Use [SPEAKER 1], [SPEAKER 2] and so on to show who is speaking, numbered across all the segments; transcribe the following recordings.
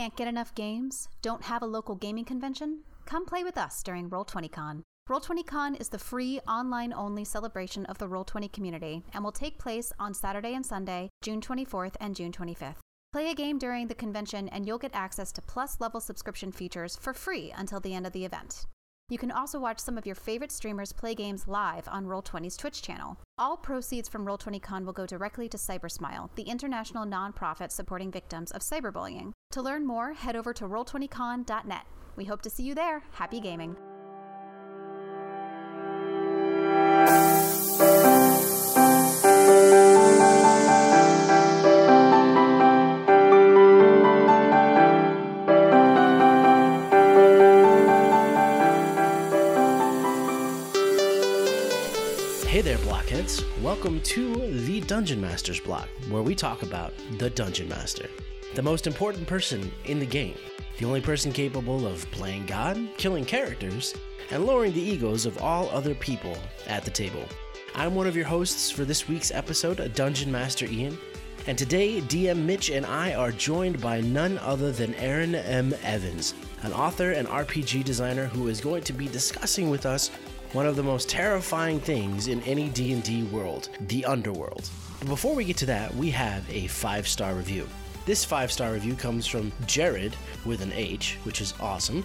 [SPEAKER 1] Can't get enough games? Don't have a local gaming convention? Come play with us during Roll20Con. Roll20Con is the free, online only celebration of the Roll20 community and will take place on Saturday and Sunday, June 24th and June 25th. Play a game during the convention and you'll get access to plus level subscription features for free until the end of the event. You can also watch some of your favorite streamers play games live on Roll20's Twitch channel. All proceeds from Roll20Con will go directly to Cybersmile, the international nonprofit supporting victims of cyberbullying. To learn more, head over to roll20con.net. We hope to see you there. Happy gaming.
[SPEAKER 2] Welcome to the Dungeon Master's block, where we talk about the Dungeon Master, the most important person in the game, the only person capable of playing God, killing characters, and lowering the egos of all other people at the table. I'm one of your hosts for this week's episode, Dungeon Master Ian, and today DM Mitch and I are joined by none other than Erin M. Evans, an author and RPG designer who is going to be discussing with us one of the most terrifying things in any D&D world, the underworld. But before we get to that, we have a 5-star review. This 5-star review comes from Jared with an H, which is awesome.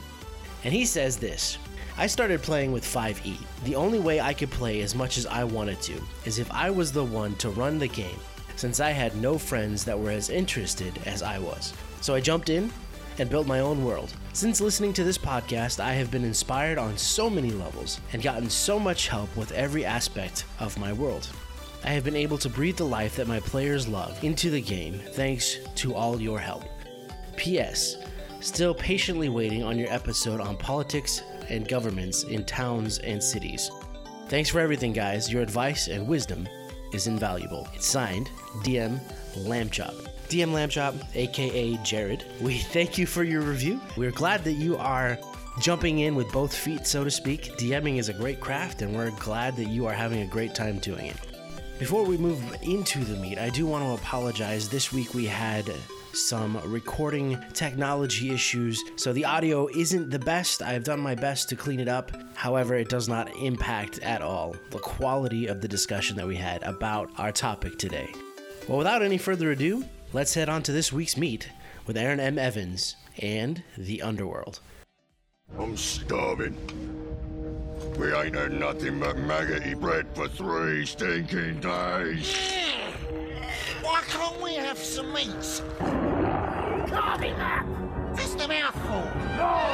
[SPEAKER 2] And he says this: I started playing with 5e. The only way I could play as much as I wanted to is if I was the one to run the game, since I had no friends that were as interested as I was. So I jumped in and built my own world. Since listening to this podcast, I have been inspired on so many levels and gotten so much help with every aspect of my world. I have been able to breathe the life that my players love into the game thanks to all your help. P.S. Still patiently waiting on your episode on politics and governments in towns and cities. Thanks for everything, guys. Your advice and wisdom is invaluable. It's signed DM Lambchop. DM Lambchop, aka Jared, we thank you for your review. We're glad that you are jumping in with both feet, so to speak. DMing is a great craft, and we're glad that you are having a great time doing it. Before we move into the meat, I do want to apologize. This week we had some recording technology issues, so the audio isn't the best. I've done my best to clean it up. However, it does not impact at all the quality of the discussion that we had about our topic today. Well, without any further ado, let's head on to this week's meat with Erin M. Evans and the Underworld.
[SPEAKER 3] I'm starving. We ain't had nothing but maggoty bread for three stinking days.
[SPEAKER 4] Why can't we have some meat? Carving that! Just a mouthful. No!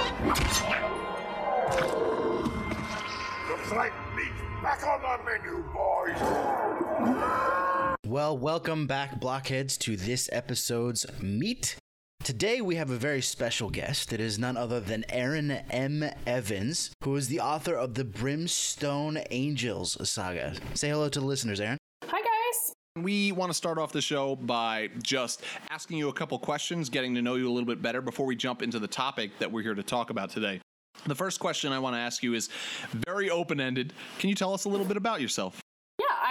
[SPEAKER 3] Looks like meat back on the menu, boys.
[SPEAKER 2] Well, welcome back, blockheads, to this episode's meat. Today we have a very special guest. It is none other than Erin M. Evans, who is the author of the Brimstone Angels saga. Say hello to the listeners, Erin.
[SPEAKER 5] Hi, guys.
[SPEAKER 6] We want to start off the show by just asking you a couple questions, getting to know you a little bit better before we jump into the topic that we're here to talk about today. The first question I want to ask you is very open ended. Can you tell us a little bit about yourself?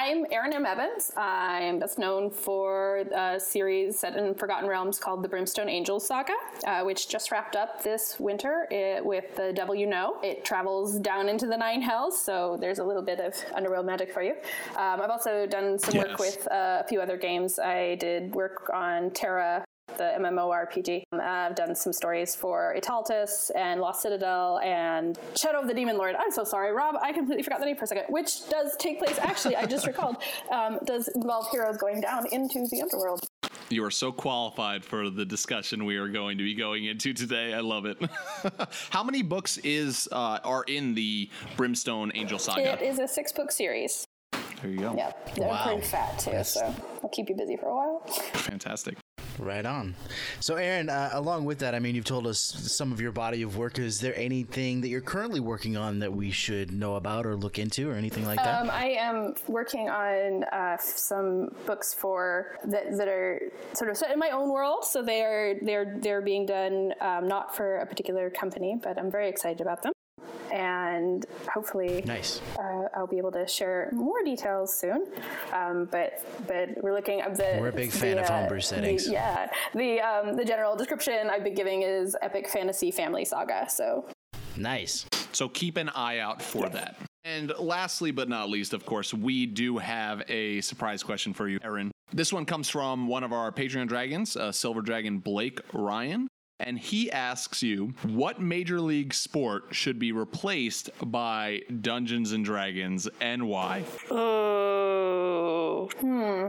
[SPEAKER 5] I'm Erin M. Evans. I'm best known for a series set in Forgotten Realms called the Brimstone Angels Saga, uh, which just wrapped up this winter it, with The Devil You Know. It travels down into the Nine Hells, so there's a little bit of underworld magic for you. Um, I've also done some work with uh, a few other games. I did work on Terra. The MMORPG. Um, I've done some stories for Etaltis and Lost Citadel and Shadow of the Demon Lord. I'm so sorry, Rob. I completely forgot the name for a second. Which does take place, actually, I just recalled, um, does involve heroes going down into the underworld.
[SPEAKER 6] You are so qualified for the discussion we are going to be going into today. I love it. How many books is uh, are in the Brimstone Angel Saga?
[SPEAKER 5] It is a six book series.
[SPEAKER 6] There you go.
[SPEAKER 5] Yeah, they're
[SPEAKER 2] Wow.
[SPEAKER 5] pretty fat too,
[SPEAKER 2] Yes.
[SPEAKER 5] so I'll keep you busy for a while.
[SPEAKER 6] Fantastic.
[SPEAKER 2] Right on. So, Erin, uh, along with that, I mean, you've told us some of your body of work. Is there anything that you're currently working on that we should know about or look into or anything like that?
[SPEAKER 5] Um, I am working on uh, some books for that that are sort of set in my own world. So they are they're they're being done um, not for a particular company, but I'm very excited about them. And hopefully
[SPEAKER 7] Nice.
[SPEAKER 5] uh, I'll be able to share more details soon. Um, but but we're looking at the.
[SPEAKER 7] We're a big fan
[SPEAKER 5] the,
[SPEAKER 7] of
[SPEAKER 5] uh,
[SPEAKER 7] homebrew
[SPEAKER 5] the- yeah, the um, the general description I've been giving is epic fantasy family saga. So
[SPEAKER 7] Nice.
[SPEAKER 6] So keep an eye out for that. And lastly, but not least, of course, we do have a surprise question for you, Erin. This one comes from one of our Patreon dragons, uh, Silver Dragon Blake Ryan. And he asks you, what major league sport should be replaced by Dungeons and Dragons and why?
[SPEAKER 5] oh hmm,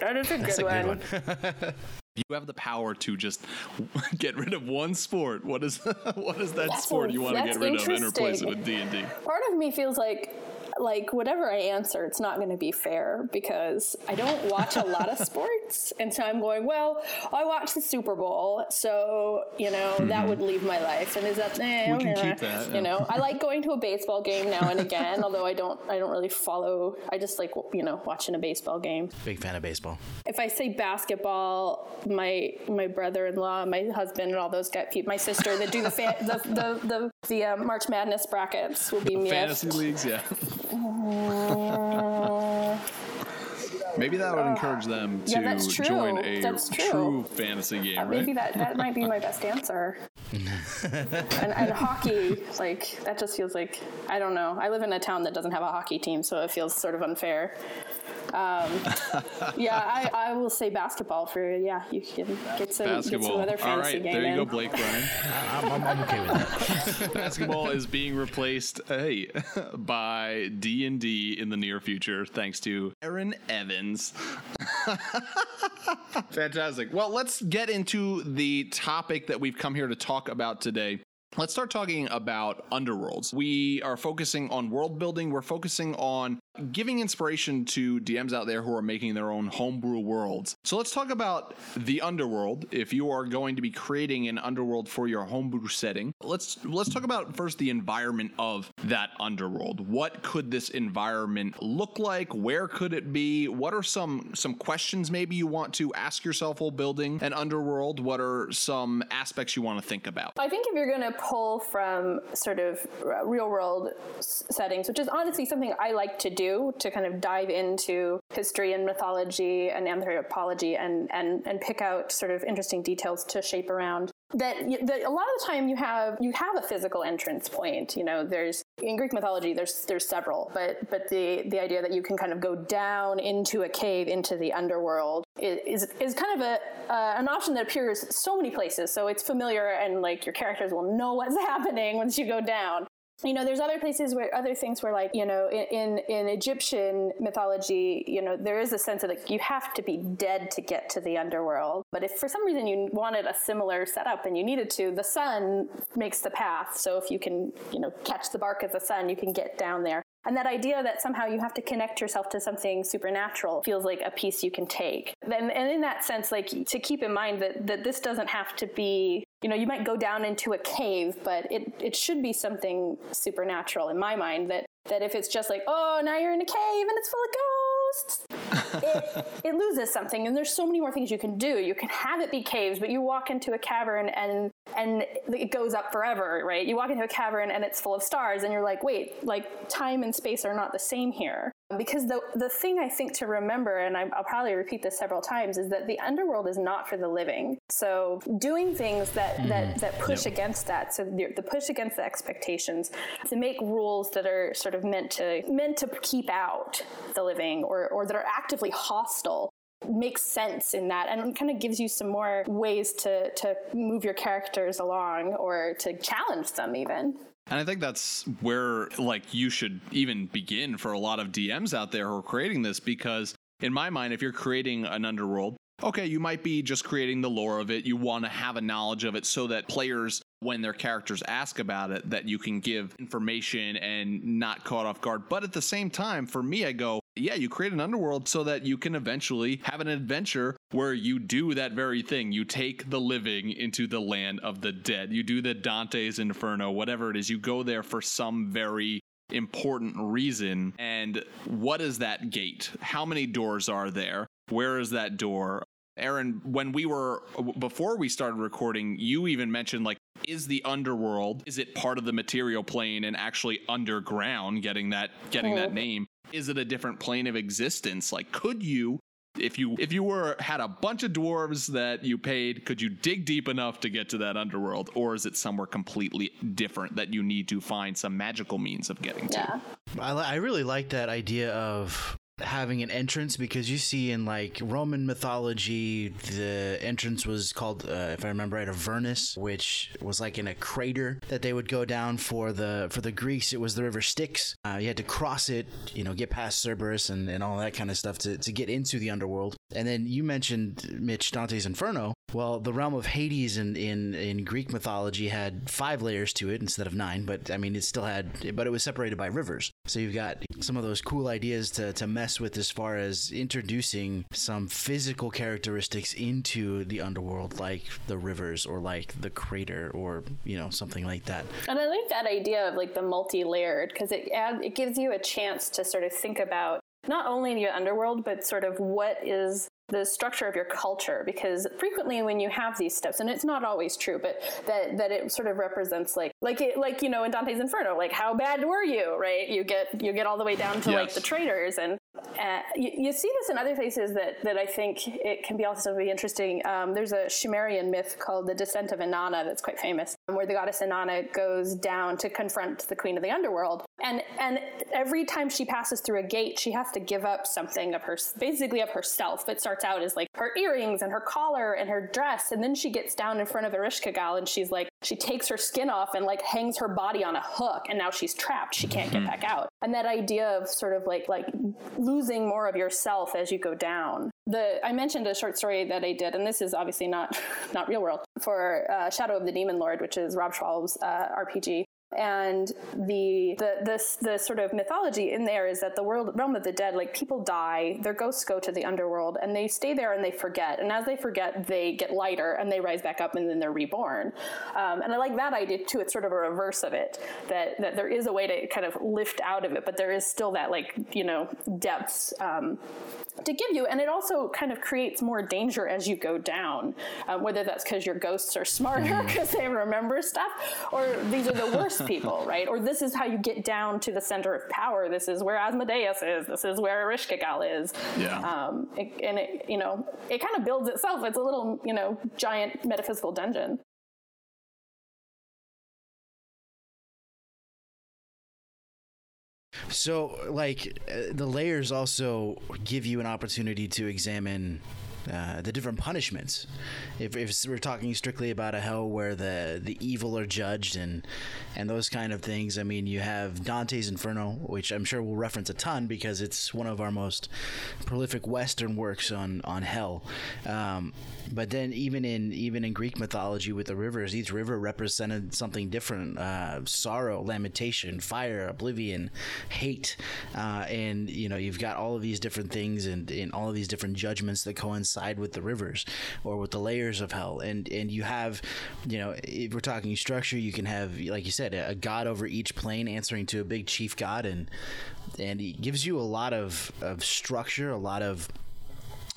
[SPEAKER 5] that is a good That's
[SPEAKER 7] a
[SPEAKER 5] one.
[SPEAKER 7] good one.
[SPEAKER 6] You have the power to just get rid of one sport. What is what is that
[SPEAKER 5] That's
[SPEAKER 6] sport
[SPEAKER 5] a-
[SPEAKER 6] you want to get rid of and replace it with D and D?
[SPEAKER 5] Part of me feels like like whatever I answer, it's not going to be fair because I don't watch a lot of sports, and so I'm going, well, I watch the Super Bowl, so you know that would leave my life, and is that eh,
[SPEAKER 6] We can keep that, yeah.
[SPEAKER 5] You know, I like going to a baseball game now and again, although I don't I don't really follow. I just like you know watching a baseball game.
[SPEAKER 7] Big fan of baseball.
[SPEAKER 5] If I say basketball, my my brother-in-law, my husband, and all those guys, my sister that do the fa- the the the, the uh, March Madness brackets will be miffed.
[SPEAKER 6] Fantasy leagues, yeah. Maybe that would encourage them to
[SPEAKER 5] yeah, that's true.
[SPEAKER 6] join a
[SPEAKER 5] That's true.
[SPEAKER 6] true fantasy game,
[SPEAKER 5] Uh,
[SPEAKER 6] right?
[SPEAKER 5] Maybe that, that might be my best answer. and, and hockey, like that just feels like I don't know. I live in a town that doesn't have a hockey team, so it feels sort of unfair. Um, yeah, I, I will say basketball for yeah. You can get some get some
[SPEAKER 6] Basketball.
[SPEAKER 5] other
[SPEAKER 6] All
[SPEAKER 5] fantasy
[SPEAKER 6] right,
[SPEAKER 5] game
[SPEAKER 6] there you
[SPEAKER 5] in.
[SPEAKER 6] go, Blake Ryan.
[SPEAKER 7] I'm, I'm, I'm okay with that.
[SPEAKER 6] Basketball is being replaced, hey, by D and D in the near future, thanks to Erin Evans. Fantastic. Well, let's get into the topic that we've come here to talk about today. Let's start talking about underworlds. We are focusing on world building. We're focusing on giving inspiration to DMs out there who are making their own homebrew worlds. So let's talk about the underworld. If you are going to be creating an underworld for your homebrew setting, let's let's talk about first the environment of that underworld. What could this environment look like? Where could it be? What are some some questions maybe you want to ask yourself while building an underworld? What are some aspects you want to think about?
[SPEAKER 5] I think if you're going to pull from sort of real world settings, which is honestly something I like to do, to kind of dive into history and mythology and anthropology and, and, and pick out sort of interesting details to shape around. That, y- that a lot of the time you have you have a physical entrance point. You know, there's in Greek mythology there's there's several, but but the the idea that you can kind of go down into a cave into the underworld is is kind of a uh, an option that appears so many places. So it's familiar and like your characters will know what's happening once you go down. You know, there's other places where other things where, like, you know, in, in in Egyptian mythology, you know, there is a sense of like you have to be dead to get to the underworld. But if for some reason you wanted a similar setup and you needed to, the sun makes the path. So if you can, you know, catch the bark of the sun, you can get down there. And that idea that somehow you have to connect yourself to something supernatural feels like a piece you can take. And, and in that sense, like to keep in mind that, that this doesn't have to be, you know, you might go down into a cave, but it, it should be something supernatural in my mind that, that if it's just like, oh, now you're in a cave and it's full of ghosts, it, it loses something. And there's so many more things you can do. You can have it be caves, but you walk into a cavern and and it goes up forever, right? You walk into a cavern and it's full of stars, and you're like, wait, like time and space are not the same here. Because the the thing I think to remember, and I, I'll probably repeat this several times, is that the underworld is not for the living. So doing things that mm-hmm. that that push against that, so the, the push against the expectations, to make rules that are sort of meant to meant to keep out the living, or or that are actively hostile makes sense in that and kind of gives you some more ways to to move your characters along or to challenge them even
[SPEAKER 6] And I think that's where like you should even begin for a lot of DMs out there who are creating this because in my mind if you're creating an underworld okay you might be just creating the lore of it. You want to have a knowledge of it so that players when their characters ask about it that you can give information and not caught off guard. But at the same time for me I go yeah, you create an underworld so that you can eventually have an adventure where you do that very thing. You take the living into the land of the dead. You do the Dante's Inferno, whatever it is. You go there for some very important reason. And what is that gate? How many doors are there? Where is that door? Erin, when we were before we started recording, you even mentioned like is the underworld is it part of the material plane and actually underground getting that getting that oh. name is it a different plane of existence like could you if you if you were had a bunch of dwarves that you paid could you dig deep enough to get to that underworld or is it somewhere completely different that you need to find some magical means of getting to
[SPEAKER 5] Yeah.
[SPEAKER 7] I, li- I really like that idea of having an entrance because you see in like Roman mythology, the entrance was called, uh, if I remember right, a Avernus, which was like in a crater that they would go down for the for the Greeks. It was the river Styx. Uh, you had to cross it, you know, get past Cerberus and, and all that kind of stuff to, to get into the underworld. And then you mentioned Mitch Dante's Inferno. Well, the realm of Hades in, in, in Greek mythology had five layers to it instead of nine, but I mean, it still had, but it was separated by rivers. So you've got some of those cool ideas to, to mess with as far as introducing some physical characteristics into the underworld, like the rivers or like the crater or, you know, something like that.
[SPEAKER 5] And I like that idea of like the multi-layered because it it gives you a chance to sort of think about not only your underworld but sort of what is the structure of your culture because frequently when you have these steps and it's not always true but that that it sort of represents like like it, like you know in Dante's Inferno like how bad were you right you get you get all the way down to like the traitors and uh, you, you see this in other places that, that I think it can be also be interesting. Um, there's a Sumerian myth called the Descent of Inanna that's quite famous, where the goddess Inanna goes down to confront the queen of the underworld, and and every time she passes through a gate, she has to give up something of her, basically of herself. It starts out as like her earrings and her collar and her dress, and then she gets down in front of Ereshkigal and she's like, she takes her skin off and like hangs her body on a hook, and now she's trapped. She can't get back out. And that idea of sort of like like losing more of yourself as you go down. The I mentioned a short story that I did, and this is obviously not not real world for uh, Shadow of the Demon Lord, which is Rob Schwalb's uh, RPG. And the the this the sort of mythology in there is that the world realm of the dead, like people die, their ghosts go to the underworld, and they stay there and they forget. And as they forget, they get lighter and they rise back up, and then they're reborn. Um, and I like that idea too. It's sort of a reverse of it that that there is a way to kind of lift out of it, but there is still that like you know depths. Um, to give you, and it also kind of creates more danger as you go down. Um, whether that's because your ghosts are smarter because they remember stuff, or these are the worst people, right? Or this is how you get down to the center of power. This is where Asmodeus is. This is where Ereshkigal is.
[SPEAKER 6] Yeah.
[SPEAKER 5] Um, it, and it, you know, it kind of builds itself. It's a little, you know, giant metaphysical dungeon.
[SPEAKER 7] So, like, uh, the layers also give you an opportunity to examine uh, the different punishments. If, if we're talking strictly about a hell where the, the evil are judged and and those kind of things, I mean, you have Dante's Inferno, which I'm sure we'll reference a ton because it's one of our most prolific Western works on on hell. Um, but then even in even in Greek mythology with the rivers, each river represented something different: uh, sorrow, lamentation, fire, oblivion, hate, uh, and you know you've got all of these different things and, and all of these different judgments that coincide with the rivers or with the layers of hell. And and you have, you know, if we're talking structure, you can have, like you said, a, a god over each plane answering to a big chief god, and and he gives you a lot of of structure, a lot of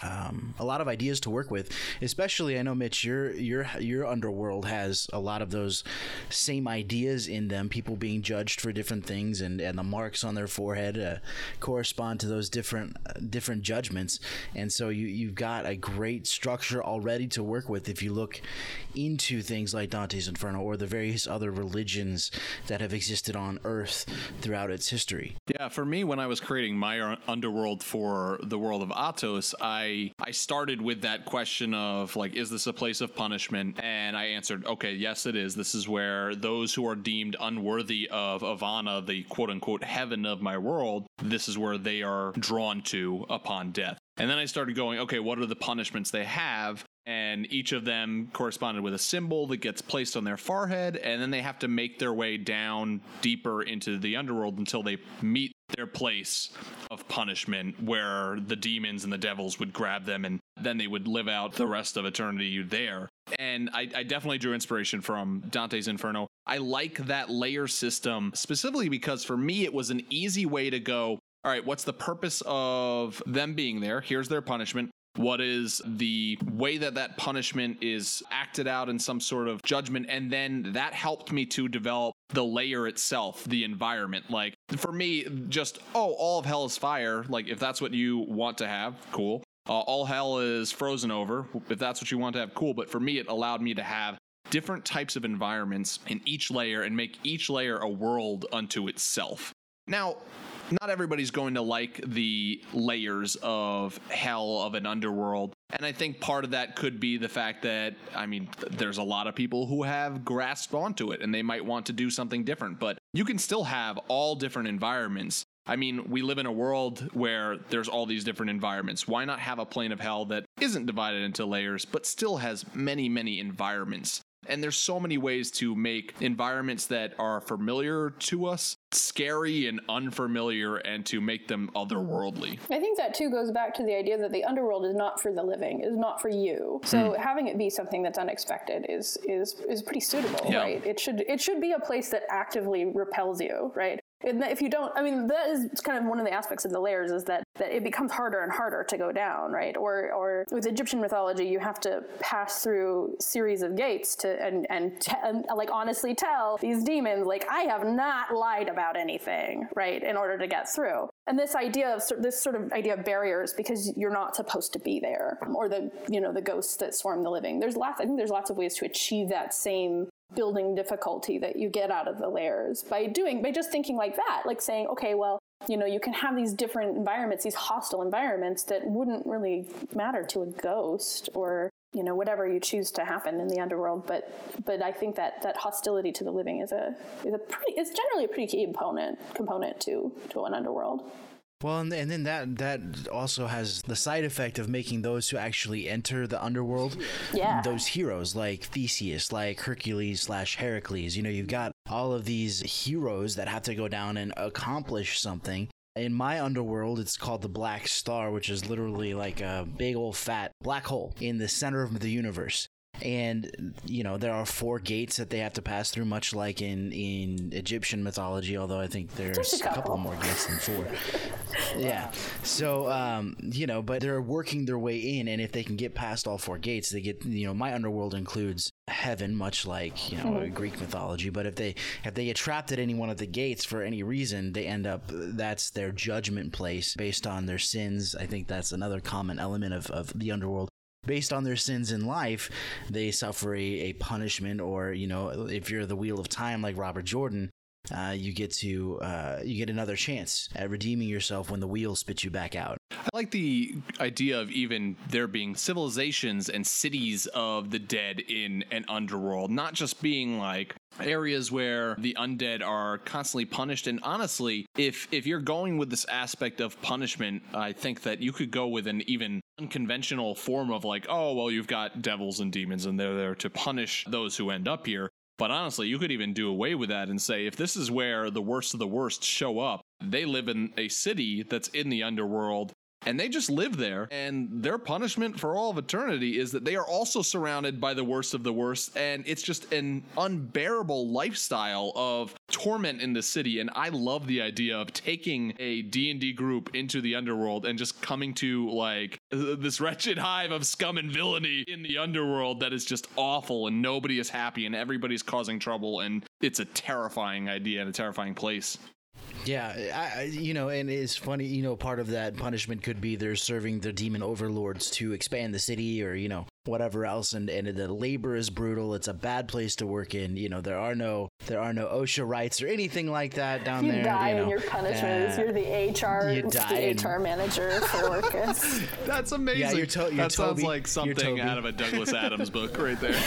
[SPEAKER 7] um, a lot of ideas to work with. Especially, I know Mitch, your your your underworld has a lot of those same ideas in them. People being judged for different things, and, and the marks on their forehead uh, correspond to those different uh, different judgments. And so you you've got a great structure already to work with. If you look into things like Dante's Inferno or the various other religions that have existed on Earth throughout its history.
[SPEAKER 6] Yeah, for me, when I was creating my underworld for the world of Atos, I I started with that question of like, is this a place of punishment? And I answered, okay, yes, it is. This is where those who are deemed unworthy of Ivana, the quote unquote heaven of my world, this is where they are drawn to upon death. And then I started going, okay, what are the punishments they have? And each of them corresponded with a symbol that gets placed on their forehead and then they have to make their way down deeper into the underworld until they meet their place of punishment where the demons and the devils would grab them and then they would live out the rest of eternity there. And I, I definitely drew inspiration from dante's inferno. I like that layer system specifically because for me it was an easy way to go all right what's the purpose of them being there? Here's their punishment What is the way that that punishment is acted out in some sort of judgment? And then that helped me to develop the layer itself, the environment. Like for me, just, oh, all of hell is fire. Like if that's what you want to have, cool. Uh, all hell is frozen over. If that's what you want to have, cool. But for me, it allowed me to have different types of environments in each layer and make each layer a world unto itself. Now, not everybody's going to like the layers of hell of an underworld. And I think part of that could be the fact that, I mean, there's a lot of people who have grasped onto it and they might want to do something different, but you can still have all different environments. I mean, we live in a world where there's all these different environments. Why not have a plane of hell that isn't divided into layers, but still has many, many environments? And there's so many ways to make environments that are familiar to us scary and unfamiliar and to make them otherworldly.
[SPEAKER 5] I think that too goes back to the idea that the underworld is not for the living, is not for you. So mm. having it be something that's unexpected is is is pretty suitable, yeah. right? It should it should be a place that actively repels you, right? If you don't, I mean, that is kind of one of the aspects of the layers is that, that it becomes harder and harder to go down, right? Or, or with Egyptian mythology, you have to pass through series of gates to, and, and, and like honestly tell these demons, like, I have not lied about anything, right? In order to get through. And this idea of this sort of idea of barriers because you're not supposed to be there, or the you know the ghosts that swarm the living. There's lots. I think there's lots of ways to achieve that same building difficulty that you get out of the layers by doing by just thinking like that like saying okay well you know you can have these different environments these hostile environments that wouldn't really matter to a ghost or you know whatever you choose to happen in the underworld but but i think that that hostility to the living is a is a pretty it's generally a pretty key component component to to an underworld
[SPEAKER 7] well, and, and then that that also has the side effect of making those who actually enter the underworld,
[SPEAKER 5] yeah.
[SPEAKER 7] those heroes like Theseus, like Hercules slash Heracles. You know, you've got all of these heroes that have to go down and accomplish something. In my underworld, it's called the Black Star, which is literally like a big old fat black hole in the center of the universe and you know there are four gates that they have to pass through much like in in egyptian mythology although i think there's a couple. couple. more gates than four. Yeah. So um you know but they're working their way in and if they can get past all four gates they get you know my underworld includes heaven much like you know mm-hmm. greek mythology. But if they if they get trapped at any one of the gates for any reason they end up that's their judgment place based on their sins. I think that's another common element of, of the underworld based on their sins in life, they suffer a, a punishment, or you know, if you're the wheel of time like Robert Jordan, uh, you get to uh, you get another chance at redeeming yourself when the wheel spits you back out.
[SPEAKER 6] I like the idea of even there being civilizations and cities of the dead in an underworld, not just being like areas where the undead are constantly punished. And honestly if if you're going with this aspect of punishment i think that you could go with an even unconventional form of like oh well you've got devils and demons and they're there to punish those who end up here. But honestly, you could even do away with that and say if this is where the worst of the worst show up, they live in a city that's in the underworld and they just live there. And their punishment for all of eternity is that they are also surrounded by the worst of the worst. And it's just an unbearable lifestyle of torment in the city. And I love the idea of taking a D&D group into the underworld and just coming to like this wretched hive of scum and villainy in the underworld that is just awful and nobody is happy and everybody's causing trouble. And it's a terrifying idea and a terrifying place.
[SPEAKER 7] Yeah, I, you know, and it's funny, you know, part of that punishment could be they're serving the demon overlords to expand the city or, you know, whatever else and, and the labor is brutal. It's a bad place to work in. You know there are no there are no osha rights or anything like that down
[SPEAKER 5] you
[SPEAKER 7] there
[SPEAKER 5] die
[SPEAKER 7] you know.
[SPEAKER 5] and your punishment uh, is you're the hr you the hr manager for Orcus.
[SPEAKER 6] that's amazing yeah, you're to- you're that Toby, sounds like something out of a douglas adams book right there.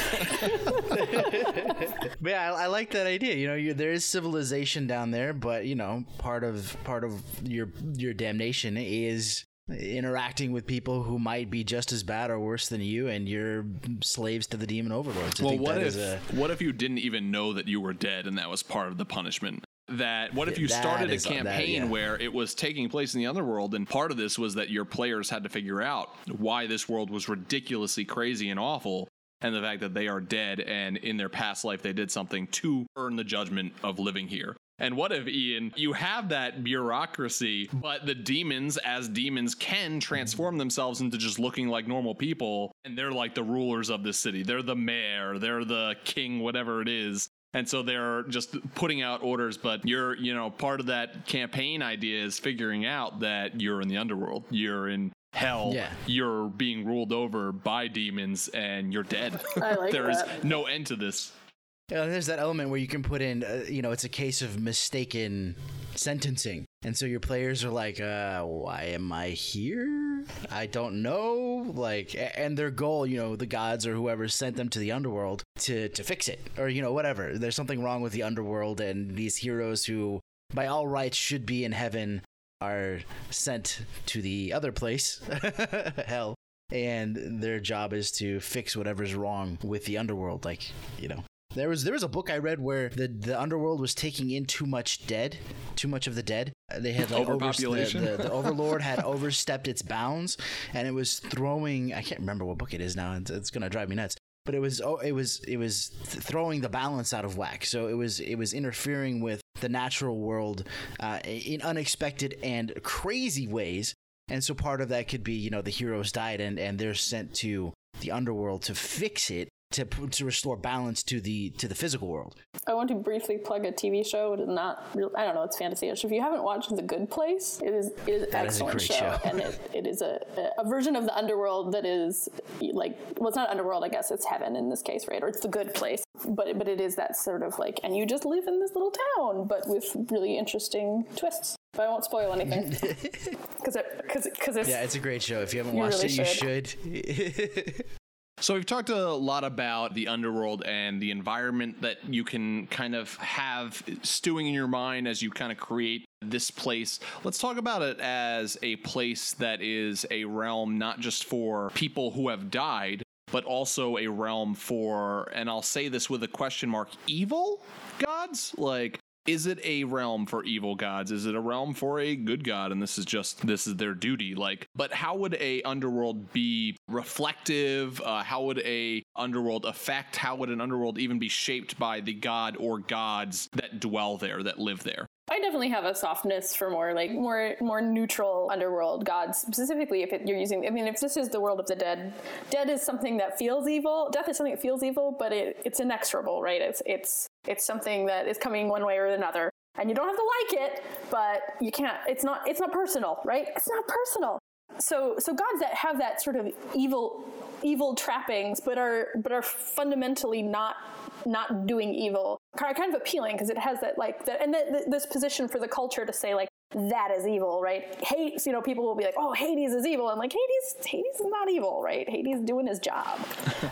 [SPEAKER 7] But yeah I, I, like that idea. You know you, there is civilization down there but you know part of part of your your damnation is interacting with people who might be just as bad or worse than you, and you're slaves to the demon overlords.
[SPEAKER 6] I well, what if a, what if you didn't even know that you were dead, and that was part of the punishment? That what if you started a campaign that, yeah. where it was taking place in the underworld, and part of this was that your players had to figure out why this world was ridiculously crazy and awful, and the fact that they are dead and in their past life they did something to earn the judgment of living here. And what if, Ian, you have that bureaucracy, but the demons, as demons, can transform themselves into just looking like normal people, and they're like the rulers of the city. They're the mayor, they're the king, whatever it is. And so they're just putting out orders, but you're, you know, part of that campaign idea is figuring out that you're in the underworld. You're in hell.
[SPEAKER 7] Yeah.
[SPEAKER 6] You're being ruled over by demons and you're dead.
[SPEAKER 5] I like
[SPEAKER 6] there is
[SPEAKER 5] that.
[SPEAKER 6] no end to this.
[SPEAKER 7] Yeah, there's that element where you can put in, uh, you know, it's a case of mistaken sentencing. And so your players are like, uh, why am I here? I don't know. Like, and their goal, you know, the gods or whoever sent them to the underworld to, to fix it. Or, you know, whatever. There's something wrong with the underworld, and these heroes who, by all rights, should be in heaven are sent to the other place, hell. And their job is to fix whatever's wrong with the underworld. Like, you know, there was there was a book I read where the the underworld was taking in too much dead, too much of the dead. They had like
[SPEAKER 6] Overpopulation?
[SPEAKER 7] the, the, the overlord had overstepped its bounds, and it was throwing. I can't remember what book it is now. It's, it's gonna drive me nuts. But it was oh, it was it was throwing the balance out of whack. So it was it was interfering with the natural world uh, in unexpected and crazy ways. And so part of that could be you know the heroes died and and they're sent to the underworld to fix it to to restore balance to the to the physical world.
[SPEAKER 5] I want to briefly plug a TV show. It is not real. I don't know. It's fantasy-ish. If you haven't watched The Good Place, it is it is an
[SPEAKER 7] That is
[SPEAKER 5] excellent
[SPEAKER 7] great
[SPEAKER 5] show,
[SPEAKER 7] show.
[SPEAKER 5] and it, it is a, a version of the underworld that is like well, it's not underworld. I guess it's heaven in this case, right? Or it's the good place. But but it is that sort of like, and you just live in this little town, but with really interesting twists. But I won't spoil anything because because because it's
[SPEAKER 7] Yeah, it's a great show. If you haven't watched
[SPEAKER 5] really
[SPEAKER 7] it, you should.
[SPEAKER 6] So we've talked a lot about the underworld and the environment that you can kind of have stewing in your mind as you kind of create this place. Let's talk about it as a place that is a realm not just for people who have died, but also a realm for, and I'll say this with a question mark, evil gods? Like, is it a realm for evil gods? Is it a realm for a good god? And this is just this is their duty. Like, but how would a underworld be reflective? Uh, how would a underworld affect? How would an underworld even be shaped by the god or gods that dwell there, that live there?
[SPEAKER 5] I definitely have a softness for more like more more neutral underworld gods. Specifically, if it, you're using, I mean, if this is the world of the dead, dead is something that feels evil. Death is something that feels evil, but it, it's inexorable, right? It's it's it's something that is coming one way or another, and you don't have to like it, but you can't. It's not it's not personal, right? It's not personal. So so gods that have that sort of evil evil trappings, but are but are fundamentally not not doing evil. Kind of appealing because it has that like that and th- th- this position for the culture to say like that is evil right? Hate you know people will be like oh hades is evil. And like hades hades is not evil right? Hades is doing his job.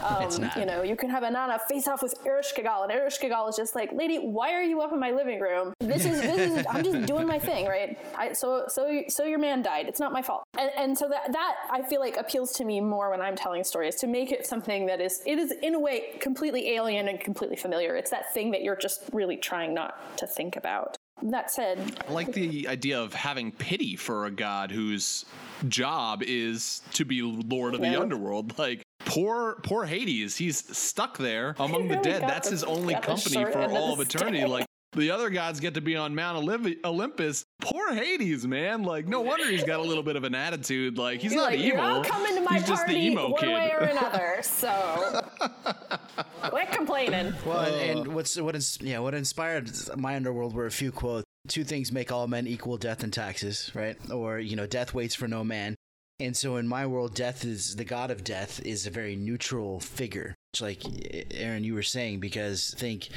[SPEAKER 5] Um,
[SPEAKER 7] not.
[SPEAKER 5] you know you can have Inanna face off with Erish Ereshkigal and Erish Ereshkigal is just like lady why are you up in my living room? This is this is I'm just doing my thing right? I, so so so your man died. It's not my fault. And, and so that that I feel like appeals to me more when I'm telling stories to make it something that is it is in a way completely alien and completely familiar. It's that thing that you're just really trying not to think about that said
[SPEAKER 6] I like the idea of having pity for a god whose job is to be lord of the underworld. Like poor poor Hades, he's stuck there among the dead. That's
[SPEAKER 5] the-
[SPEAKER 6] his only company for all of eternity.
[SPEAKER 5] stick.
[SPEAKER 6] Like the other gods get to be on Mount Olymp- Olympus. Poor Hades, man. Like no wonder he's got a little bit of an attitude. Like he's not
[SPEAKER 5] like,
[SPEAKER 6] evil.
[SPEAKER 5] You're all coming to my
[SPEAKER 6] he's just the
[SPEAKER 5] party
[SPEAKER 6] emo
[SPEAKER 5] one
[SPEAKER 6] kid.
[SPEAKER 5] way or another. So quit complaining.
[SPEAKER 7] Well, and, and what's what is yeah what inspired my underworld were a few quotes. Two things make all men equal: death and taxes, right? Or you know, death waits for no man. And so in my world, death is the god of death is a very neutral figure. Like Erin, you were saying, because I think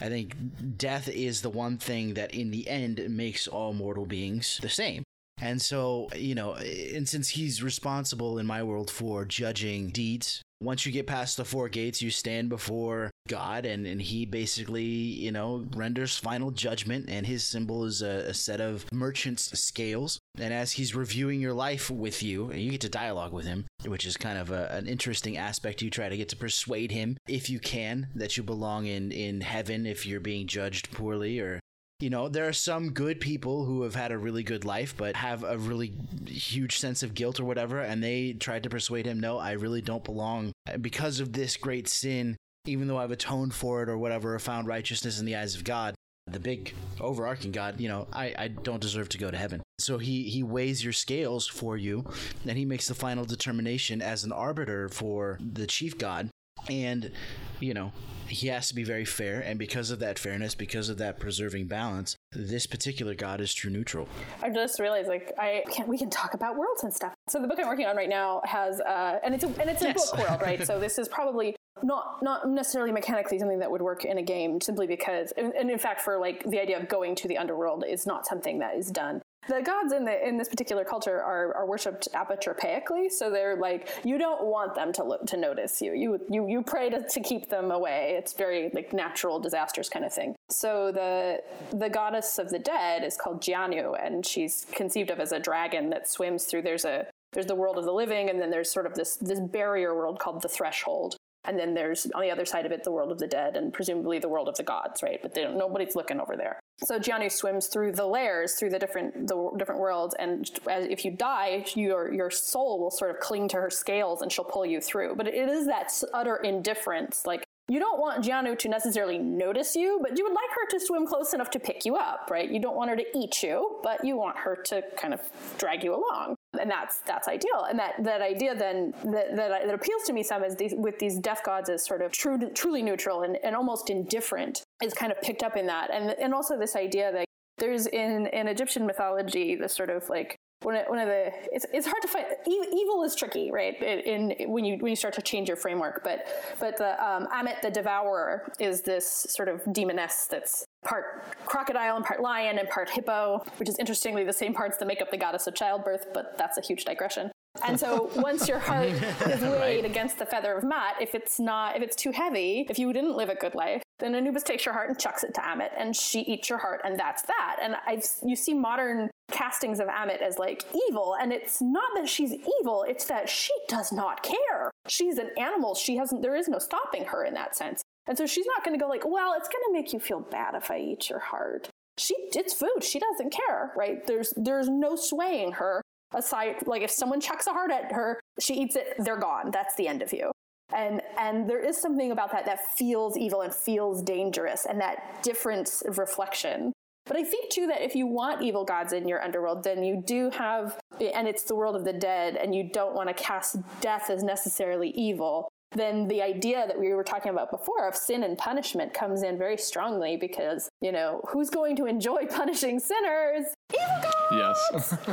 [SPEAKER 7] I think death is the one thing that in the end makes all mortal beings the same. And so, you know, and since he's responsible in my world for judging deeds, once you get past the four gates, you stand before God, and, and he basically, you know, renders final judgment. And his symbol is a, a set of merchant's scales. And as he's reviewing your life with you, and you get to dialogue with him, which is kind of a, an interesting aspect. You try to get to persuade him, if you can, that you belong in, in heaven if you're being judged poorly or you know, there are some good people who have had a really good life, but have a really huge sense of guilt or whatever, and they tried to persuade him, no, I really don't belong. Because of this great sin, even though I've atoned for it or whatever, or found righteousness in the eyes of God, the big overarching God, you know, I, I don't deserve to go to heaven. So he, he weighs your scales for you, and he makes the final determination as an arbiter for the chief God. And, you know, he has to be very fair, and because of that fairness, because of that preserving balance, this particular god is true neutral.
[SPEAKER 5] I just realized, like, I can't. we can talk about worlds and stuff. So the book I'm working on right now has, uh, and it's a, and it's a
[SPEAKER 7] Yes.
[SPEAKER 5] book world, right? so this is probably not not necessarily mechanically something that would work in a game, simply because, and, and in fact, for like the idea of going to the underworld is not something that is done. The gods in the in this particular culture are, are worshipped apotropaically, so they're like you don't want them to look to notice you. You you you pray to, to keep them away. It's very like natural disasters kind of thing. So the the goddess of the dead is called Jianu, and she's conceived of as a dragon that swims through. There's a there's the world of the living, and then there's sort of this this barrier world called the threshold. And then there's on the other side of it the world of the dead, and presumably the world of the gods, right? But nobody's looking over there. So Gianni swims through the layers, through the different the different worlds, and as, if you die, your your soul will sort of cling to her scales, and she'll pull you through. But it is that utter indifference, like you don't want Giannu to necessarily notice you, but you would like her to swim close enough to pick you up, right? You don't want her to eat you, but you want her to kind of drag you along. And that's that's ideal. And that, that idea then that, that, that appeals to me some is these with these death gods as sort of true, truly neutral and, and almost indifferent is kind of picked up in that. And and also this idea that there's in, in Egyptian mythology this sort of like one of, one of the it's, it's hard to find evil is tricky right? In, in when you when you start to change your framework but but the um, Ammit the devourer is this sort of demoness that's part crocodile and part lion and part hippo which is interestingly the same parts that make up the goddess of childbirth but that's a huge digression. And so once your heart is weighed against the feather of Maat, if it's not, if it's too heavy, if you didn't live a good life, then Anubis takes your heart and chucks it to Ammit, and she eats your heart, and that's that. And I, you see modern castings of Ammit as like evil, and it's not that she's evil; it's that she does not care. She's an animal. She hasn't. There is no stopping her in that sense. And so she's not going to go like, well, it's going to make you feel bad if I eat your heart. She, it's food. She doesn't care, right? There's, there's no swaying her aside like if someone chucks a heart at her she eats it they're gone that's the end of you and and there is something about that that feels evil and feels dangerous and that difference of reflection. But i think too that if you want evil gods in your underworld then you do have and it's the world of the dead and you don't want to cast death as necessarily evil then the idea that we were talking about before of sin and punishment comes in very strongly because you know who's going to enjoy punishing sinners evil gods
[SPEAKER 6] Yes.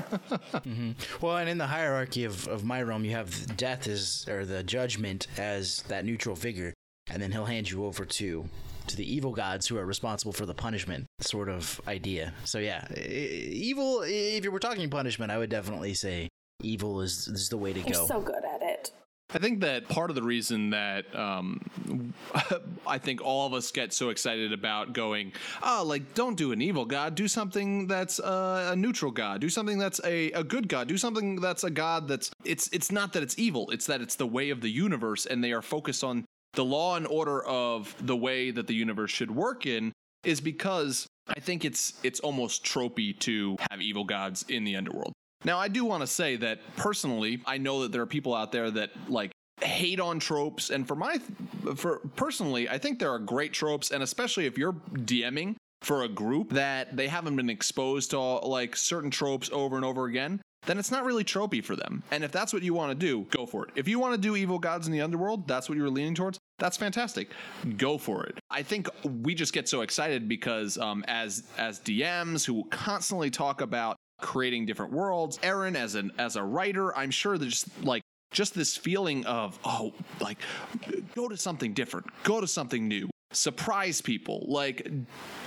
[SPEAKER 6] Mm-hmm.
[SPEAKER 7] Well, and in the hierarchy of, of my realm, you have death as or the judgment as that neutral figure, and then he'll hand you over to to the evil gods who are responsible for the punishment sort of idea. So yeah, evil. If you were talking punishment, I would definitely say evil is is the way to
[SPEAKER 5] You're
[SPEAKER 7] go.
[SPEAKER 5] so good at it.
[SPEAKER 6] I think that part of the reason that um, I think all of us get so excited about going, oh, like, don't do an evil god, do something that's uh, a neutral god, do something that's a, a good god, do something that's a god that's, it's, it's not that it's evil, it's that it's the way of the universe, and they are focused on the law and order of the way that the universe should work in, is because I think it's it's almost tropey to have evil gods in the underworld. Now, I do want to say that personally, I know that there are people out there that like hate on tropes, and for my, for personally, I think there are great tropes, and especially if you're DMing for a group that they haven't been exposed to all, like certain tropes over and over again, then it's not really tropey for them. And if that's what you want to do, go for it. If you want to do evil gods in the underworld, that's what you're leaning towards. That's fantastic. Go for it. I think we just get so excited because um, as as DMs who constantly talk about creating different worlds, Erin as an as a writer, I'm sure there's like just this feeling of oh like go to something different, go to something new, surprise people. Like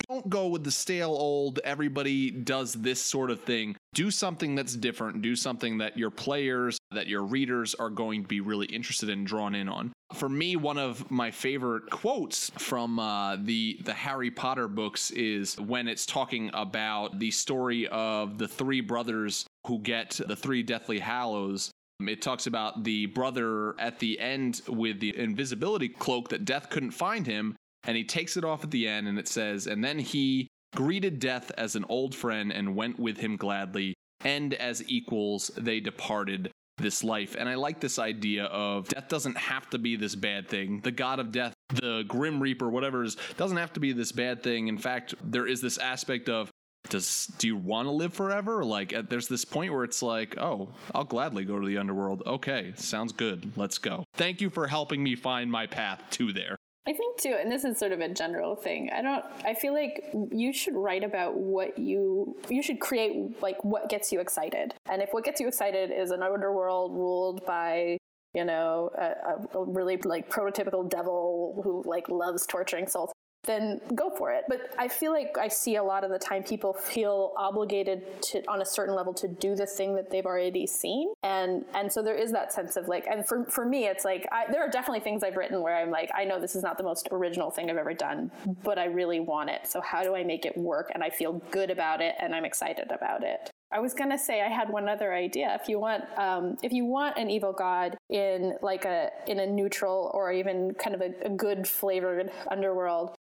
[SPEAKER 6] don't go with the stale old everybody does this sort of thing. Do something that's different, do something that your players, that your readers are going to be really interested in drawn in on. For me, one of my favorite quotes from uh, the the Harry Potter books is when it's talking about the story of the three brothers who get the three Deathly Hallows. It talks about the brother at the end with the invisibility cloak that Death couldn't find him, and he takes it off at the end, and it says, and then he greeted Death as an old friend and went with him gladly, and as equals they departed this life. And I like this idea of death doesn't have to be this bad thing. The god of death, the grim reaper, whatever is, doesn't have to be this bad thing. In fact, there is this aspect of does do you want to live forever like at, there's this point where it's like oh i'll gladly go to the underworld okay sounds good let's go thank you for helping me find my path to there
[SPEAKER 5] I think too, and this is sort of a general thing. I don't. I feel like you should write about what you you should create like what gets you excited. And if what gets you excited is an underworld ruled by you know a, a really like prototypical devil who like loves torturing souls, then go for it. But I feel like I see a lot of the time people feel obligated to, on a certain level, to do the thing that they've already seen, and and so there is that sense of like, and for for me, it's like I, there are definitely things I've written where I'm like, I know this is not the most original thing I've ever done, but I really want it. So how do I make it work? And I feel good about it, and I'm excited about it. I was gonna say I had one other idea. If you want, um, if you want an evil god in like a in a neutral or even kind of a, a good flavored underworld,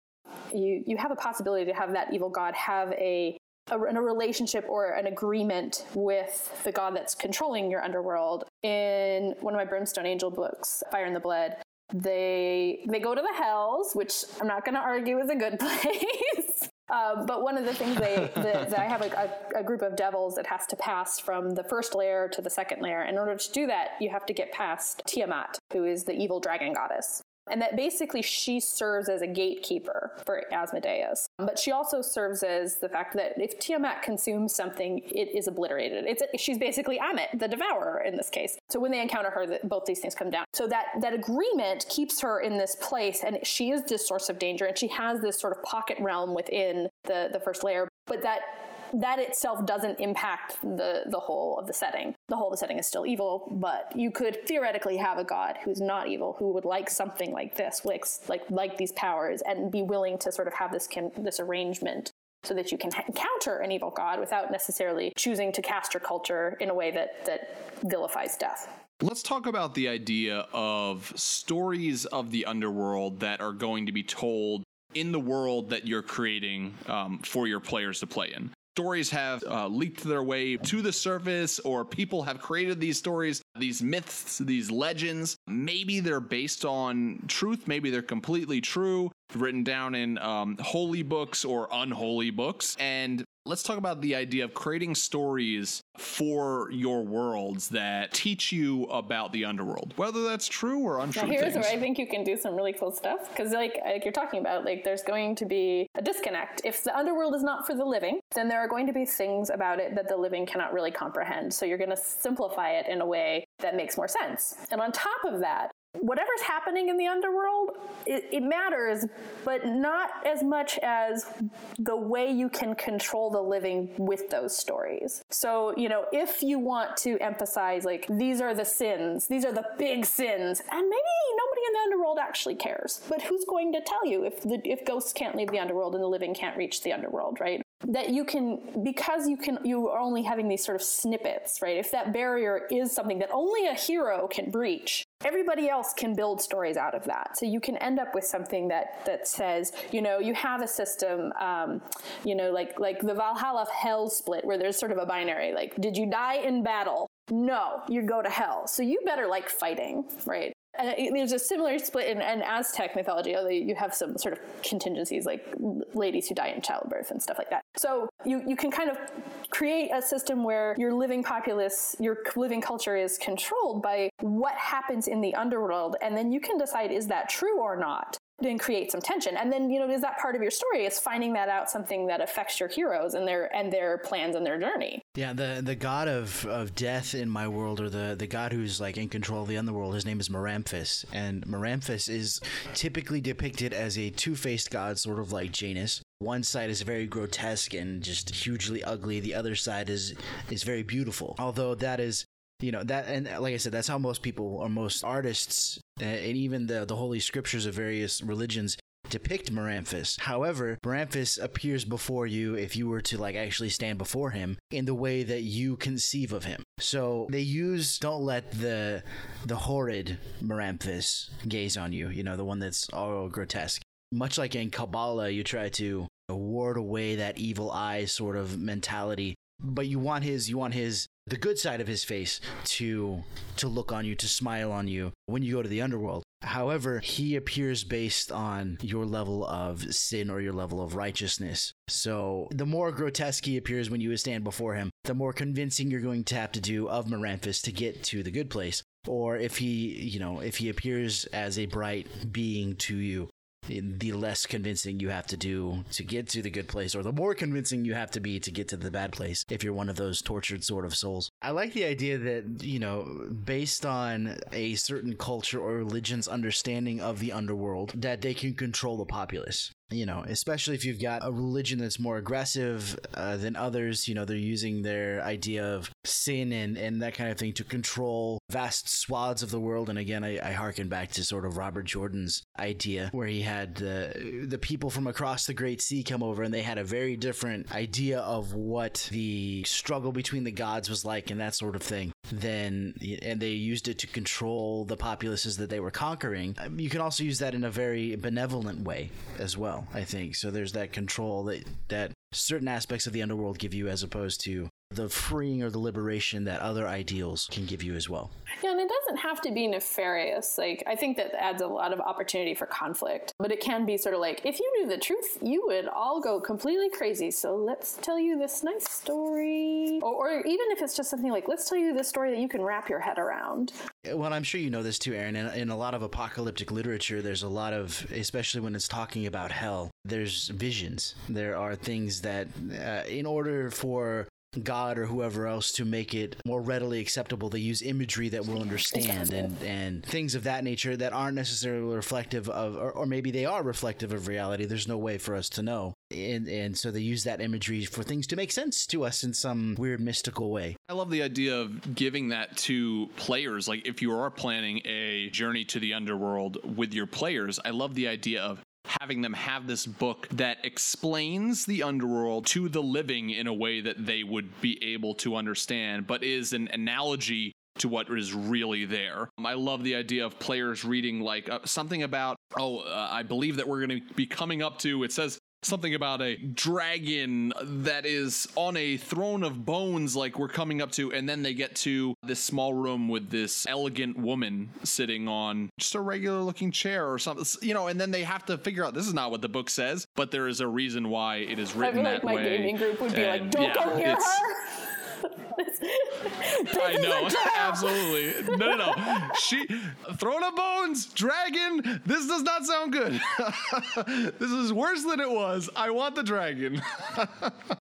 [SPEAKER 5] you you have a possibility to have that evil god have a, a, a relationship or an agreement with the god that's controlling your underworld. In one of my Brimstone Angel books, Fire in the Blood, they they go to the hells, which I'm not going to argue is a good place. Um, but one of the things they, that, I have a, a, group of devils that has to pass from the first layer to the second layer. In order to do that, you have to get past Tiamat, who is the evil dragon goddess. And that basically she serves as a gatekeeper for Asmodeus. But she also serves as the fact that if Tiamat consumes something, it is obliterated. It's she's basically Ammit, the devourer in this case. So when they encounter her, both these things come down. So that that agreement keeps her in this place, and she is this source of danger, and she has this sort of pocket realm within the the first layer. But that that itself doesn't impact the the whole of the setting. The whole of the setting is still evil, but you could theoretically have a god who's not evil who would like something like this, like like like these powers, and be willing to sort of have this can, this arrangement so that you can counter an evil god without necessarily choosing to cast your culture in a way that that vilifies death.
[SPEAKER 6] Let's talk about the idea of stories of the underworld that are going to be told in the world that you're creating um, for your players to play in stories have uh, leaked their way to the surface or people have created these stories these myths these legends. Maybe they're based on truth maybe they're completely true written down in um, holy books or unholy books and Let's talk about the idea of creating stories for your worlds that teach you about the underworld, whether that's true or untrue.
[SPEAKER 5] Here's
[SPEAKER 6] things.
[SPEAKER 5] where I think you can do some really cool stuff because, like, like you're talking about, like there's going to be a disconnect. If the underworld is not for the living, then there are going to be things about it that the living cannot really comprehend. So you're going to simplify it in a way that makes more sense. And on top of that, whatever's happening in the underworld, it, it, matters, but not as much as the way you can control the living with those stories. So, you know, if you want to emphasize, like, these are the sins, these are the big sins, and maybe nobody in the underworld actually cares, but who's going to tell you if the, if ghosts can't leave the underworld and the living can't reach the underworld, right? that you can because you can you are only having these sort of snippets right if that barrier is something that only a hero can breach everybody else can build stories out of that so you can end up with something that that says you know you have a system um, you know like like the valhalla of hell split where there's sort of a binary like did you die in battle no, you go to hell. So you better like fighting, right? Uh, and there's a similar split in, in, Aztec mythology, although you have some sort of contingencies like ladies who die in childbirth and stuff like that. So you, you can kind of create a system where your living populace, your living culture is controlled by what happens in the underworld, and then you can decide is that true or not and create some tension. And then, you know, is that part of your story? Is finding that out something that affects your heroes and their and their plans and their journey.
[SPEAKER 7] Yeah, the the god of, of death in my world, or the, the god who's like in control of the underworld, his name is Meramphis. And Meramphis is typically depicted as a two faced god, sort of like Janus. One side is very grotesque and just hugely ugly. The other side is is very beautiful. Although that is you know that and like i said that's how most people or most artists eh, and even the the holy scriptures of various religions depict Meramphis. However, Meramphis appears before you if you were to like actually stand before him in the way that you conceive of him. So they use don't let the the horrid Meramphis gaze on you, you know, the one that's all grotesque. Much like in Kabbalah, you try to ward away that evil eye sort of mentality but you want his you want his the good side of his face to to look on you to smile on you when you go to the underworld. However he appears based on your level of sin or your level of righteousness. So the more grotesque he appears when you stand before him the more convincing you're going to have to do of Meramphis to get to the good place. Or if he you know if he appears as a bright being to you the less convincing you have to do to get to the good place, or the more convincing you have to be to get to the bad place if you're one of those tortured sort of souls. I like the idea that, you know, based on a certain culture or religion's understanding of the underworld, that they can control the populace you know, especially if you've got a religion that's more aggressive uh, than others, you know, they're using their idea of sin and, and that kind of thing to control vast swaths of the world. And again, I, I harken back to sort of Robert Jordan's idea where he had the, the people from across the Great Sea come over and they had a very different idea of what the struggle between the gods was like and that sort of thing. Then, and they used it to control the populaces that they were conquering. Um, you can also use that in a very benevolent way as well. I think so. There's that control that that certain aspects of the underworld give you, as opposed to the freeing or the liberation that other ideals can give you as well.
[SPEAKER 5] Yeah, and it doesn't have to be nefarious. Like, I think that adds a lot of opportunity for conflict, but it can be sort of like, if you knew the truth, you would all go completely crazy. So let's tell you this nice story. Or, or even if it's just something like, let's tell you this story that you can wrap your head around.
[SPEAKER 7] Well, I'm sure you know this too, Erin. In, in a lot of apocalyptic literature, there's a lot of, especially when it's talking about hell, there's visions. There are things that, uh, in order for God or whoever else to make it more readily acceptable. They use imagery that we'll understand and, and things of that nature that aren't necessarily reflective of, or, or maybe they are reflective of reality. There's no way for us to know. And, and so they use that imagery for things to make sense to us in some weird mystical way.
[SPEAKER 6] I love the idea of giving that to players. Like if you are planning a journey to the underworld with your players, I love the idea of having them have this book that explains the underworld to the living in a way that they would be able to understand, but is an analogy to what is really there. I love the idea of players reading like uh, something about, oh, uh, I believe that we're going to be coming up to, it says something about a dragon that is on a throne of bones like we're coming up to and then they get to this small room with this elegant woman sitting on just a regular looking chair or something. You know and then they have to figure out this is not what the book says but there is a reason why it is written
[SPEAKER 5] I feel
[SPEAKER 6] that
[SPEAKER 5] like my
[SPEAKER 6] way.
[SPEAKER 5] gaming group would be
[SPEAKER 6] And,
[SPEAKER 5] like, don't
[SPEAKER 6] yeah,
[SPEAKER 5] go near
[SPEAKER 6] it's-
[SPEAKER 5] her.
[SPEAKER 6] I know, absolutely. No, no, no. She, throne of bones, dragon. This does not sound good. this is worse than it was. I want the dragon.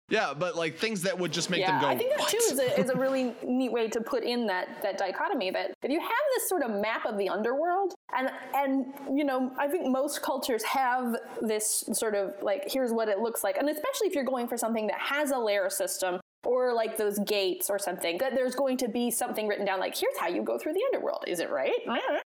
[SPEAKER 6] yeah, but like things that would just make
[SPEAKER 5] yeah,
[SPEAKER 6] them go.
[SPEAKER 5] I think that
[SPEAKER 6] "What?"
[SPEAKER 5] too is a, is a really neat way to put in that that dichotomy that if you have this sort of map of the underworld and and you know I think most cultures have this sort of like here's what it looks like and especially if you're going for something that has a layer system or like those gates or something that there's going to be something written down like here's how you go through the underworld is it right?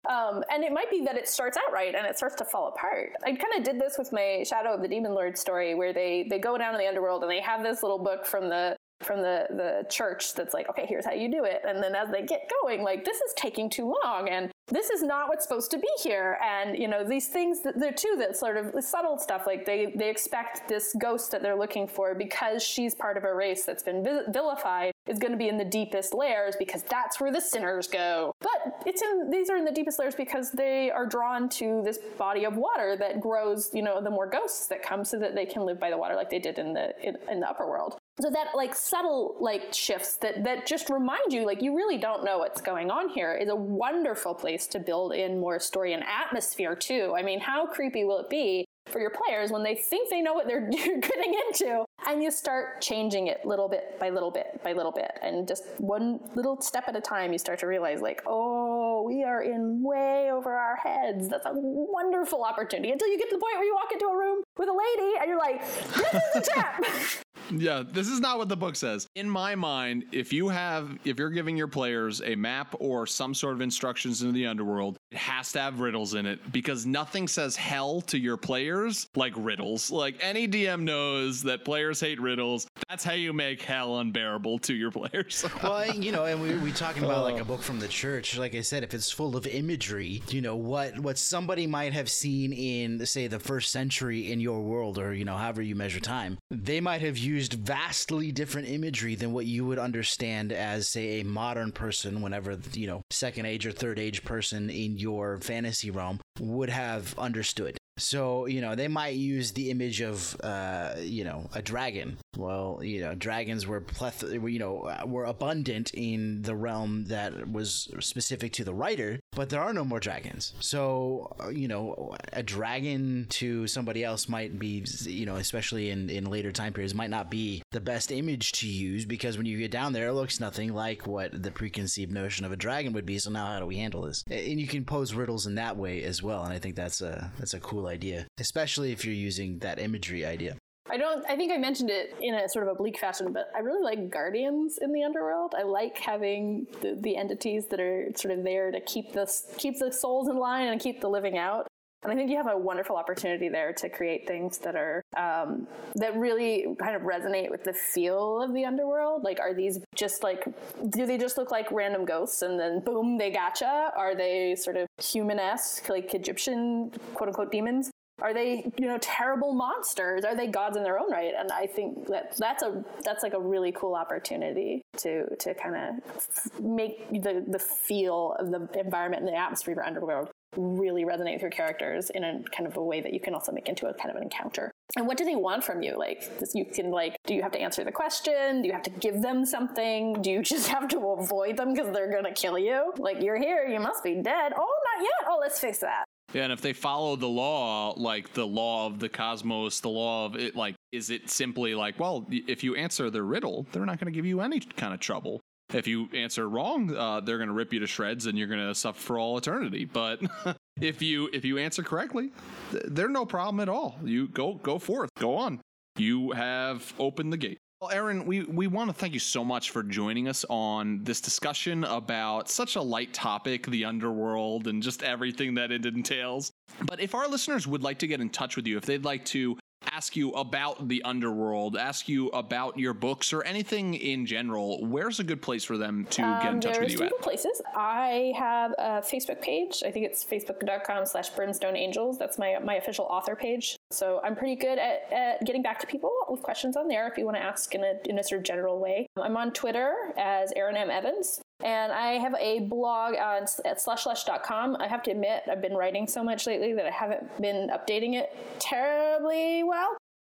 [SPEAKER 5] Um, and it might be that it starts out right and it starts to fall apart. I kind of did this with my shadow of the demon lord story where they they go down to the underworld and they have this little book from the from the the church that's like okay here's how you do it. And then as they get going like this is taking too long and this is not what's supposed to be here. And you know these things that they're too that sort of subtle stuff like they they expect this ghost that they're looking for because she's part of a race that's been vilified is going to be in the deepest layers because that's where the sinners go. But it's in these are in the deepest layers because they are drawn to this body of water that grows you know the more ghosts that come so that they can live by the water like they did in the in, in the upper world so that like subtle like shifts that that just remind you like you really don't know what's going on here is a wonderful place to build in more story and atmosphere too. I mean how creepy will it be for your players when they think they know what they're getting into and you start changing it little bit by little bit by little bit and just one little step at a time you start to realize like oh we are in way over our heads. That's a wonderful opportunity until you get to the point where you walk into a room with a lady and you're like this is the trap
[SPEAKER 6] Yeah, this is not what the book says. In my mind, if you have, if you're giving your players a map or some sort of instructions into the underworld, it has to have riddles in it because nothing says hell to your players like riddles. Like any DM knows that players hate riddles. That's how you make hell unbearable to your players.
[SPEAKER 7] well, you know, and we we talking about like a oh. book from the church. Like I said, if it's full of imagery, you know what what somebody might have seen in say the first century in your world, or you know however you measure time, they might have used vastly different imagery than what you would understand as say a modern person whenever you know second age or third age person in your fantasy realm would have understood so, you know, they might use the image of, uh, you know, a dragon. Well, you know, dragons were, pleth- you know, were abundant in the realm that was specific to the writer, but there are no more dragons. So, uh, you know, a dragon to somebody else might be, you know, especially in, in later time periods, might not be the best image to use because when you get down there, it looks nothing like what the preconceived notion of a dragon would be. So now how do we handle this? And you can pose riddles in that way as well. And I think that's a, that's a cool idea, especially if you're using that imagery idea.
[SPEAKER 5] I don't. I think I mentioned it in a sort of oblique fashion, but I really like guardians in the underworld. I like having the, the entities that are sort of there to keep the keep the souls in line and keep the living out. And I think you have a wonderful opportunity there to create things that are um, that really kind of resonate with the feel of the underworld. Like, are these just like do they just look like random ghosts and then boom they gotcha? Are they sort of human esque like Egyptian quote unquote demons? are they you know terrible monsters are they gods in their own right and i think that that's a that's like a really cool opportunity to to kind of make the the feel of the environment and the atmosphere of the underworld really resonate with your characters in a kind of a way that you can also make into a kind of an encounter. And what do they want from you? Like this, you can like do you have to answer the question? Do you have to give them something? Do you just have to avoid them because they're gonna kill you? Like you're here you must be dead. Oh not yet. Oh let's fix that.
[SPEAKER 6] Yeah, and if they follow the law, like the law of the cosmos, the law of it, like, is it simply like, well, if you answer the riddle, they're not going to give you any kind of trouble. If you answer wrong, uh, they're going to rip you to shreds, and you're going to suffer for all eternity. But if you if you answer correctly, th- they're no problem at all. You go go forth, go on. You have opened the gate. Well, Erin, we, we want to thank you so much for joining us on this discussion about such a light topic, the underworld, and just everything that it entails. But if our listeners would like to get in touch with you, if they'd like to ask you about the underworld, ask you about your books or anything in general, where's a good place for them to um, get in touch with you
[SPEAKER 5] at? There's places. I have a Facebook page. I think it's facebook.com slash brimstone angels. That's my, my official author page. So I'm pretty good at, at getting back to people with questions on there if you want to ask in a, in a sort of general way. I'm on Twitter as Erin M. Evans. And I have a blog on, at slushlush.com. I have to admit, I've been writing so much lately that I haven't been updating it terribly well.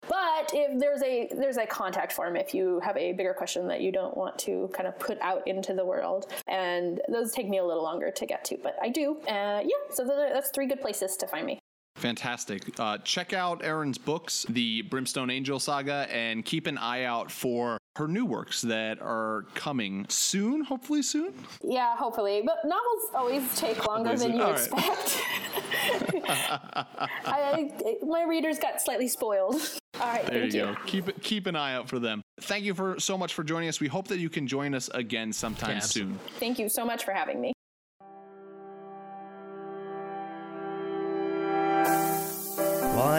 [SPEAKER 5] But if there's a there's a contact form if you have a bigger question that you don't want to kind of put out into the world, and those take me a little longer to get to, but I do. Uh, yeah, so that's three good places to find me.
[SPEAKER 6] Fantastic. Uh, check out Erin's books, the Brimstone Angel Saga, and keep an eye out for her new works that are coming soon, hopefully soon.
[SPEAKER 5] Yeah, hopefully. But novels always take longer than you expect. I, my readers got slightly spoiled. All right,
[SPEAKER 6] there you, you go. Keep keep an eye out for them. Thank you for so much for joining us. We hope that you can join us again sometime yeah, soon.
[SPEAKER 5] Thank you so much for having me.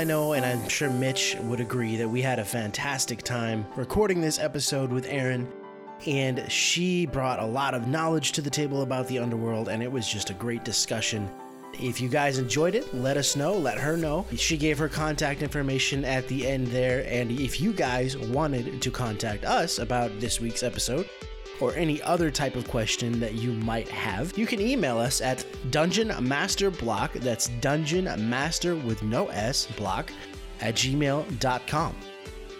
[SPEAKER 7] I know, and I'm sure Mitch would agree, that we had a fantastic time recording this episode with Erin, and she brought a lot of knowledge to the table about the underworld, and it was just a great discussion. If you guys enjoyed it, let us know, let her know. She gave her contact information at the end there, and if you guys wanted to contact us about this week's episode, or any other type of question that you might have, you can email us at Dungeon Master Block. That's Dungeon Master with no S block at gmail.com.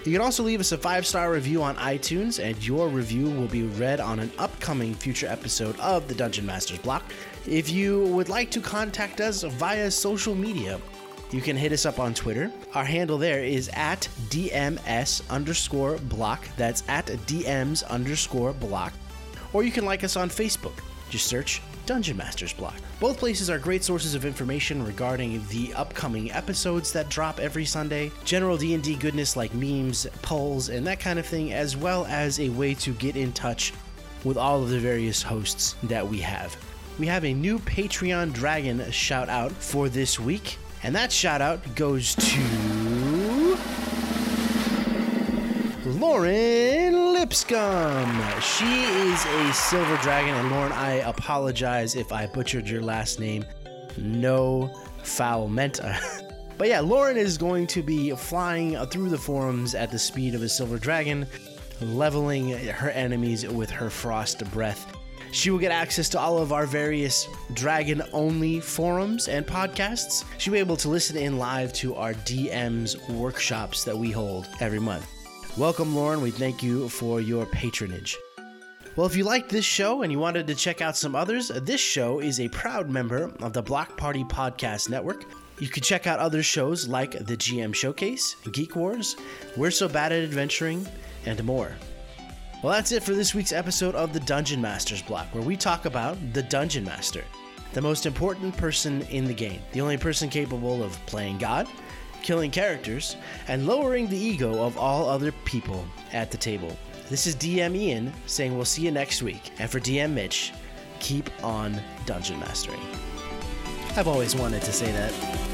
[SPEAKER 7] You can also leave us a five star review on iTunes, and your review will be read on an upcoming future episode of the Dungeon Masters Block. If you would like to contact us via social media, you can hit us up on Twitter. Our handle there is at DMS underscore block. That's at DMs underscore block. Or you can like us on Facebook. Just search Dungeon Masters Block. Both places are great sources of information regarding the upcoming episodes that drop every Sunday, general D&D goodness like memes, polls, and that kind of thing, as well as a way to get in touch with all of the various hosts that we have. We have a new Patreon Dragon shout out for this week. And that shout out goes to Lauren Lipscomb. She is a silver dragon, and Lauren, I apologize if I butchered your last name. No foul meant.
[SPEAKER 2] But yeah, Lauren is going to be flying through the forums at the speed of a silver dragon, leveling her enemies with her frost breath. She will get access to all of our various dragon only forums and podcasts. She'll be able to listen in live to our DM's workshops that we hold every month. Welcome, Lauren. We thank you for your patronage. Well, if you liked this show and you wanted to check out some others, this show is a proud member of the Block Party Podcast Network. You can check out other shows like the GM Showcase, Geek Wars, We're So Bad at Adventuring, and more. Well, that's it for this week's episode of the Dungeon Masters block, where we talk about the Dungeon Master, the most important person in the game, the only person capable of playing God, killing characters, and lowering the ego of all other people at the table. This is DM Ian saying we'll see you next week, and for DM Mitch, keep on dungeon mastering. I've always wanted to say that.